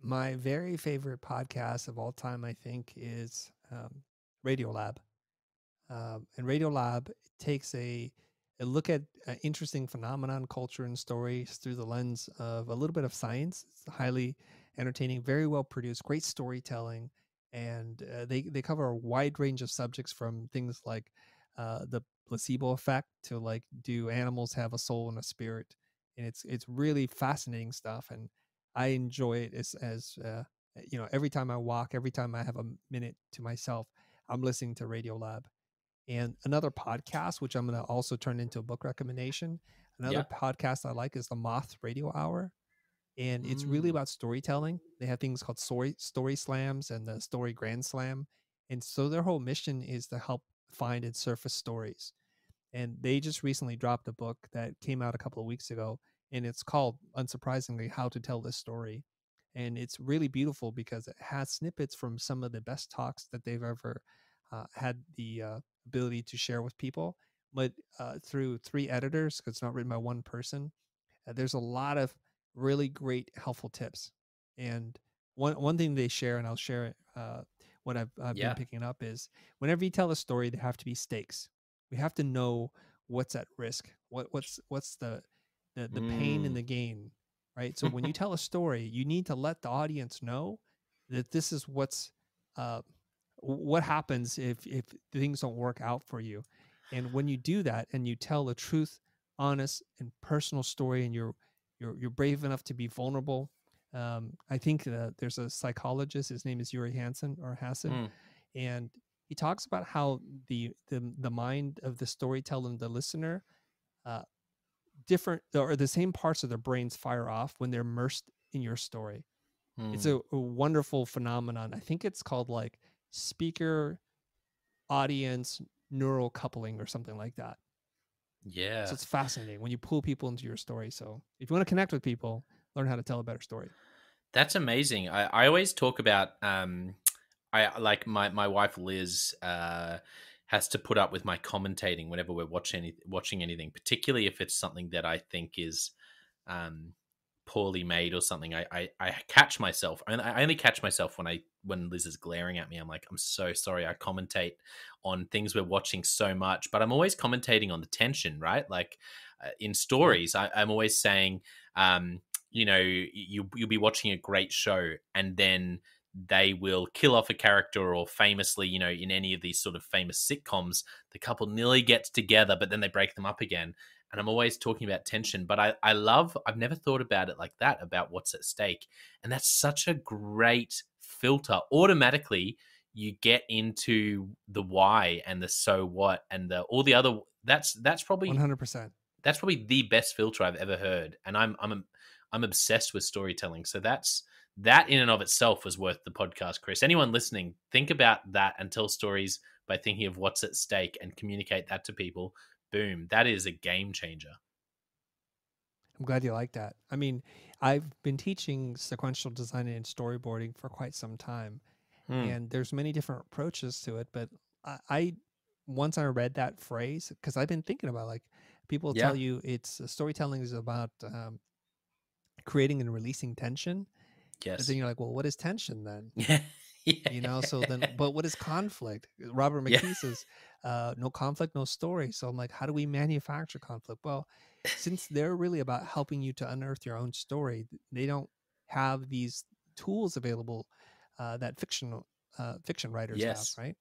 my very favorite podcast of all time, I think, is um, Radiolab. Um, and Radiolab takes a, a look at interesting phenomenon, culture, and stories through the lens of a little bit of science. It's highly entertaining, very well produced, great storytelling, and uh, they they cover a wide range of subjects from things like uh, the placebo effect to like do animals have a soul and a spirit, and it's it's really fascinating stuff and I enjoy it as as uh, you know every time I walk, every time I have a minute to myself, I'm listening to Radiolab. And another podcast, which I'm going to also turn into a book recommendation. Another yeah. podcast I like is the Moth Radio Hour, and it's mm. really about storytelling. They have things called story story slams and the story grand slam, and so their whole mission is to help find and surface stories. And they just recently dropped a book that came out a couple of weeks ago and it's called unsurprisingly how to tell this story and it's really beautiful because it has snippets from some of the best talks that they've ever uh, had the uh, ability to share with people but uh, through three editors because it's not written by one person uh, there's a lot of really great helpful tips and one, one thing they share and i'll share it uh, what i've, I've yeah. been picking up is whenever you tell a story there have to be stakes we have to know what's at risk what what's what's the the the mm. pain and the gain, right? So when you tell a story, you need to let the audience know that this is what's uh, what happens if if things don't work out for you, and when you do that and you tell a truth, honest and personal story, and you're you're you're brave enough to be vulnerable. Um, I think uh, there's a psychologist. His name is Yuri Hansen or Hassan, mm. and he talks about how the the the mind of the storyteller and the listener uh, different or the same parts of their brains fire off when they're immersed in your story. It's Hmm. a, a wonderful phenomenon. I think it's called like speaker audience neural coupling or something like that. yeah. So it's fascinating when you pull people into your story. So if you want to connect with people, learn how to tell a better story. That's amazing. I, I always talk about um I like my my wife Liz uh has to put up with my commentating whenever we're watching any, watching anything, particularly if it's something that I think is um poorly made or something. I I, I catch myself. I, I only catch myself when I when Liz is glaring at me. I'm like, I'm so sorry. I commentate on things we're watching so much, but I'm always commentating on the tension, right? Like uh, in stories, I, I'm always saying, um, you know, you you'll be watching a great show, and then they will kill off a character, or famously, you know, in any of these sort of famous sitcoms, the couple nearly gets together, but then they break them up again. And I'm always talking about tension, but I, I love, I've never thought about it like that, about what's at stake. And that's such a great filter. Automatically, you get into the why and the so what and the all the other that's that's probably 100%. that's probably the best filter I've ever heard, and I'm I'm I'm obsessed with storytelling. So that's that in and of itself was worth the podcast, Chris. Anyone listening, think about that and tell stories by thinking of what's at stake and communicate that to people. Boom, that is a game changer. I'm glad you like that. I mean, I've been teaching sequential design and storyboarding for quite some time, Hmm. and there's many different approaches to it. But I, I once I read that phrase because I've been thinking about like people Yeah. tell you it's storytelling is about um, creating and releasing tension. But Yes. then you're like, well, what is tension then? Yeah. yeah. You know, so then, but what is conflict? Robert Yeah. McKee says, uh, no conflict, no story. So I'm like, how do we manufacture conflict? Well, since they're really about helping you to unearth your own story, they don't have these tools available uh, that fictional uh, fiction writers Yes. have, right?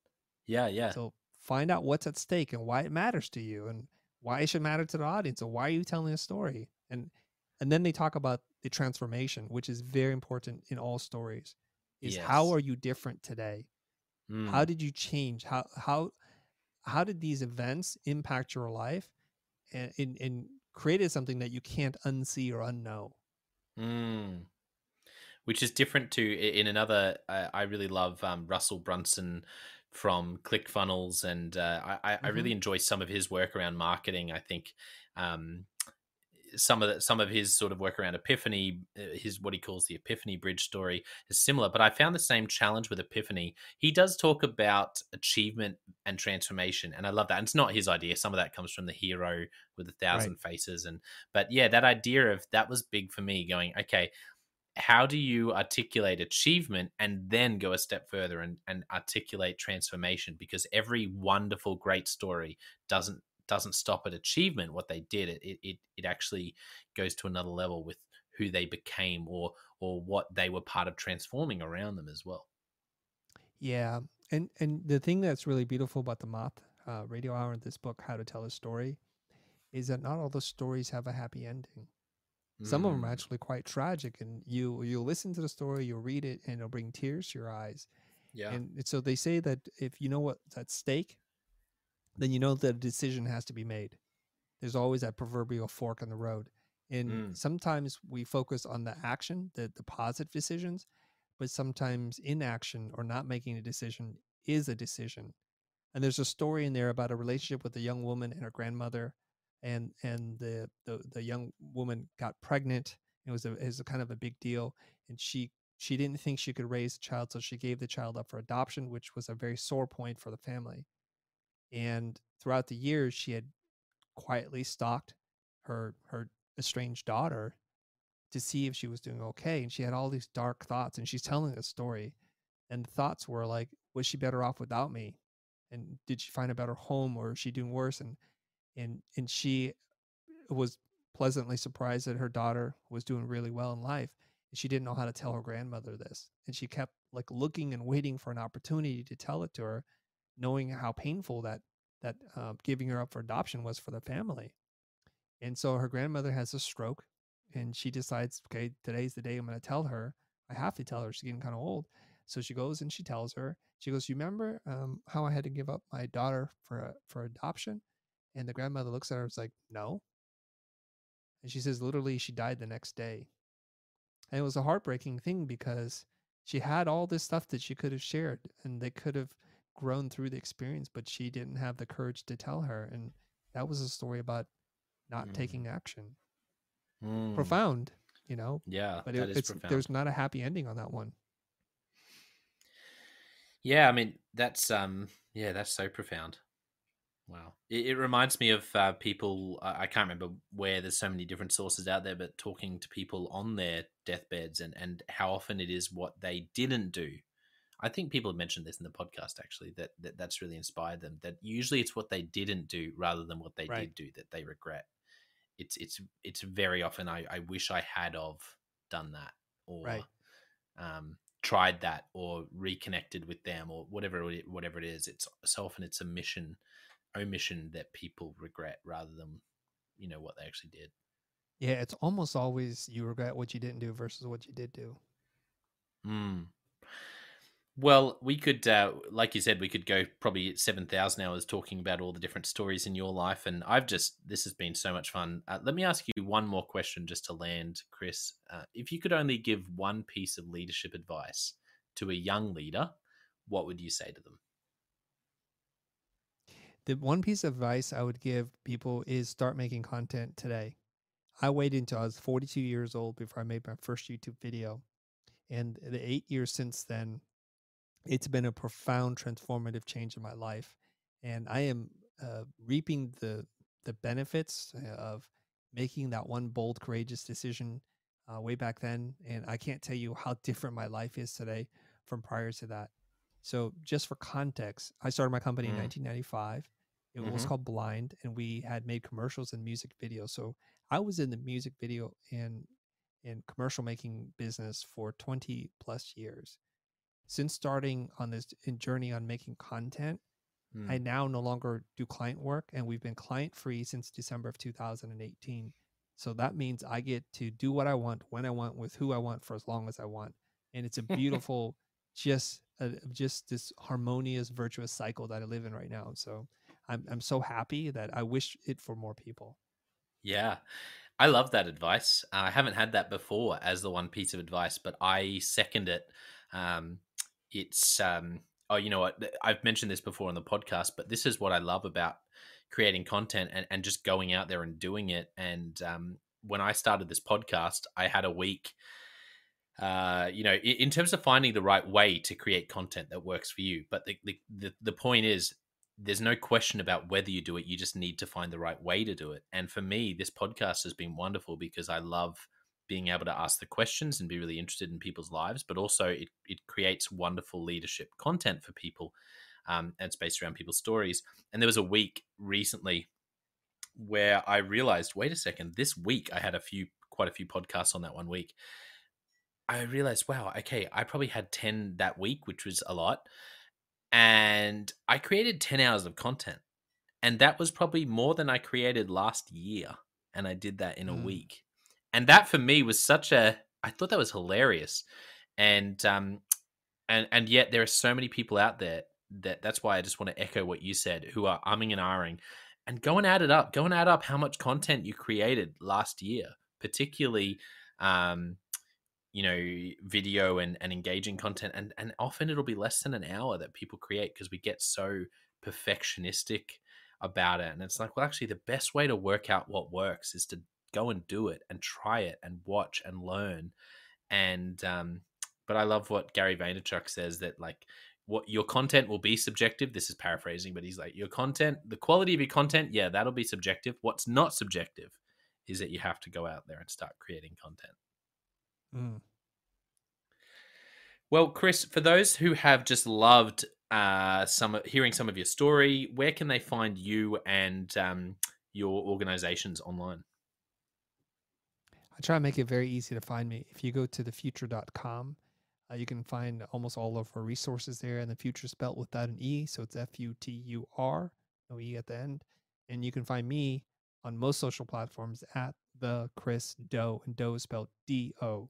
yeah, yeah. So find out what's at stake and why it matters to you, and why it should matter to the audience, and why are you telling a story? And and then they talk about the transformation, which is very important in all stories. Is how are you different today? Mm. How did you change? How how how did these events impact your life and, and, and created something that you can't unsee or unknow? Mm. Which is different to in another. Uh, I really love um, Russell Brunson from ClickFunnels, and uh, I, I, I really enjoy some of his work around marketing. I think um, some of the, some of his sort of work around Epiphany, uh, his what he calls the Epiphany Bridge story, is similar. But I found the same challenge with Epiphany. He does talk about achievement and transformation, and I love that. And it's not his idea. Some of that comes from the hero with a thousand faces, and but yeah, that idea of that was big for me. Going okay, how do you articulate achievement and then go a step further and, and articulate transformation? Because every wonderful, great story doesn't doesn't stop at achievement. What they did, it it it actually goes to another level with who they became or or what they were part of transforming around them as well. Yeah, and and the thing that's really beautiful about the Moth uh, Radio Hour in this book, How to Tell a Story, is that not all the stories have a happy ending. Some of them are Mm, actually quite tragic, and you you listen to the story, you'll read it, and it'll bring tears to your eyes. yeah. And so they say that if you know what's at stake, then you know that a decision has to be made. There's always that proverbial fork in the road. And Mm. sometimes we focus on the action, the, the positive decisions, but sometimes inaction or not making a decision is a decision. And there's a story in there about a relationship with a young woman and her grandmother. And and the the, the young woman got pregnant. It was a it was a kind of a big deal. And she she didn't think she could raise a child, so she gave the child up for adoption, which was a very sore point for the family. And throughout the years, she had quietly stalked her her estranged daughter to see if she was doing okay. And she had all these dark thoughts, and she's telling a story. And the thoughts were like, was she better off without me? And did she find a better home, or is she doing worse? And and and she was pleasantly surprised that her daughter was doing really well in life and she didn't know how to tell her grandmother this and she kept like looking and waiting for an opportunity to tell it to her knowing how painful that that uh, giving her up for adoption was for the family. And so her grandmother has a stroke and she decides okay today's the day i'm going to tell her. I have to tell her she's getting kind of old. So she goes and she tells her she goes you remember um, how i had to give up my daughter for for adoption? And the grandmother looks at her and is like no. And she says literally she died the next day. And it was a heartbreaking thing because she had all this stuff that she could have shared and they could have grown through the experience, but she didn't have the courage to tell her. And that was a story about not mm. taking action. Mm. Profound, you know? Yeah. But it, it's, profound. there's not a happy ending on that one. Yeah, I mean that's um yeah, that's so profound. Wow. It, it reminds me of uh, people, uh, I can't remember where there's so many different sources out there, but talking to people on their deathbeds and, and how often it is what they didn't do. I think people have mentioned this in the podcast actually, that, that that's really inspired them. That usually it's what they didn't do rather than what they right. did do that they regret. It's it's it's very often I, I wish I had of done that or right. um, tried that or reconnected with them or whatever it, whatever it is. It's so often it's a mission omission that people regret rather than you know what they actually did. Yeah, it's almost always you regret what you didn't do versus what you did do. Hmm. Well, we could, uh, like you said, we could go probably seven thousand hours talking about all the different stories in your life, and I've just this has been so much fun. Uh, let me ask you one more question just to land, Chris. Uh, if you could only give one piece of leadership advice to a young leader, what would you say to them? The one piece of advice I would give people is start making content today. I waited until I was 42 years old before I made my first YouTube video. And the eight years since then, it's been a profound transformative change in my life. And I am uh, reaping the, the benefits uh, of making that one bold, courageous decision uh, way back then. And I can't tell you how different my life is today from prior to that. So, just for context, I started my company mm. in 1995. It mm-hmm. was called Blind, and we had made commercials and music videos. So I was in the music video and in commercial making business for 20 plus years. Since starting on this journey on making content, mm. I now no longer do client work, and we've been client free since December of 2018. So that means I get to do what I want, when I want, with who I want, for as long as I want, and it's a beautiful, just uh, just this harmonious, virtuous cycle that I live in right now. So I'm I'm so happy that I wish it for more people. Yeah. I love that advice. Uh, I haven't had that before as the one piece of advice, but I second it. Um, it's um, oh, you know what? I've mentioned this before on the podcast, but this is what I love about creating content and, and just going out there and doing it. And um, when I started this podcast, I had a week. Uh, you know, in, in, terms of finding the right way to create content that works for you, but the, the the, the point is there's no question about whether you do it. You just need to find the right way to do it. And for me, this podcast has been wonderful because I love being able to ask the questions and be really interested in people's lives, but also it, it creates wonderful leadership content for people. Um, and it's based around people's stories. And there was a week recently where I realized, wait a second, this week I had a few, quite a few podcasts on that one week. I realized, wow, okay, I probably had 10 that week, which was a lot and I created 10 hours of content. And that was probably more than I created last year. And I did that in a mm. week. And that for me was such a I thought that was hilarious. And um and and yet there are so many people out there that that's why I just want to echo what you said, who are umming and ahhing and go and add it up. Go and add up how much content you created last year, particularly um you know video and, and engaging content and and often it'll be less than an hour that people create because we get so perfectionistic about it and it's like well actually the best way to work out what works is to go and do it and try it and watch and learn and um but i love what gary vaynerchuk says that like what your content will be subjective this is paraphrasing but he's like your content the quality of your content yeah that'll be subjective what's not subjective is that you have to go out there and start creating content Mm. Well, Chris, for those who have just loved uh, some hearing some of your story, where can they find you and um, your organizations online? I try to make it very easy to find me. If you go to thefutur.com, uh, you can find almost all of our resources there, and the future is spelled without an E, so it's F U T U R, no E at the end. And you can find me on most social platforms at the Chris Do, and Do is spelled D O.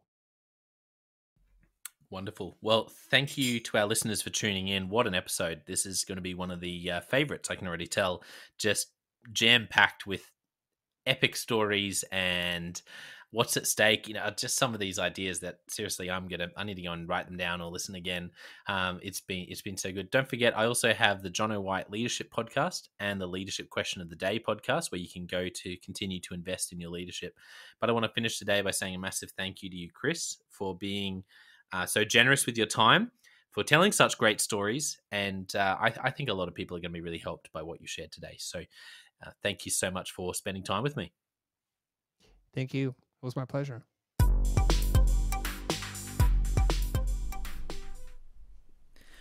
Wonderful. Well, thank you to our listeners for tuning in. What an episode. This is going to be one of the uh, favorites, I can already tell. Just jam packed with epic stories and what's at stake. You know, just some of these ideas that seriously, I'm gonna I need to go and write them down or listen again. Um, it's been it's been so good. Don't forget, I also have the Jonno White Leadership Podcast and the Leadership Question of the Day podcast, where you can go to continue to invest in your leadership. But I want to finish today by saying a massive thank you to you, Chris, for being uh, so generous with your time for telling such great stories. And uh, I, I, think a lot of people are going to be really helped by what you shared today. So uh, thank you so much for spending time with me. Thank you. It was my pleasure.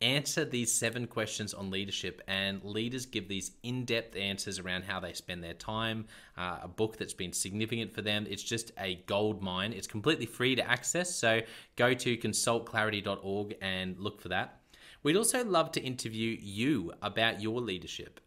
answer these seven questions on leadership, and leaders give these in depth answers around how they spend their time. Uh, a book that's been significant for them. It's just a gold mine. It's completely free to access, so go to consultclarity.org and look for that. We'd also love to interview you about your leadership.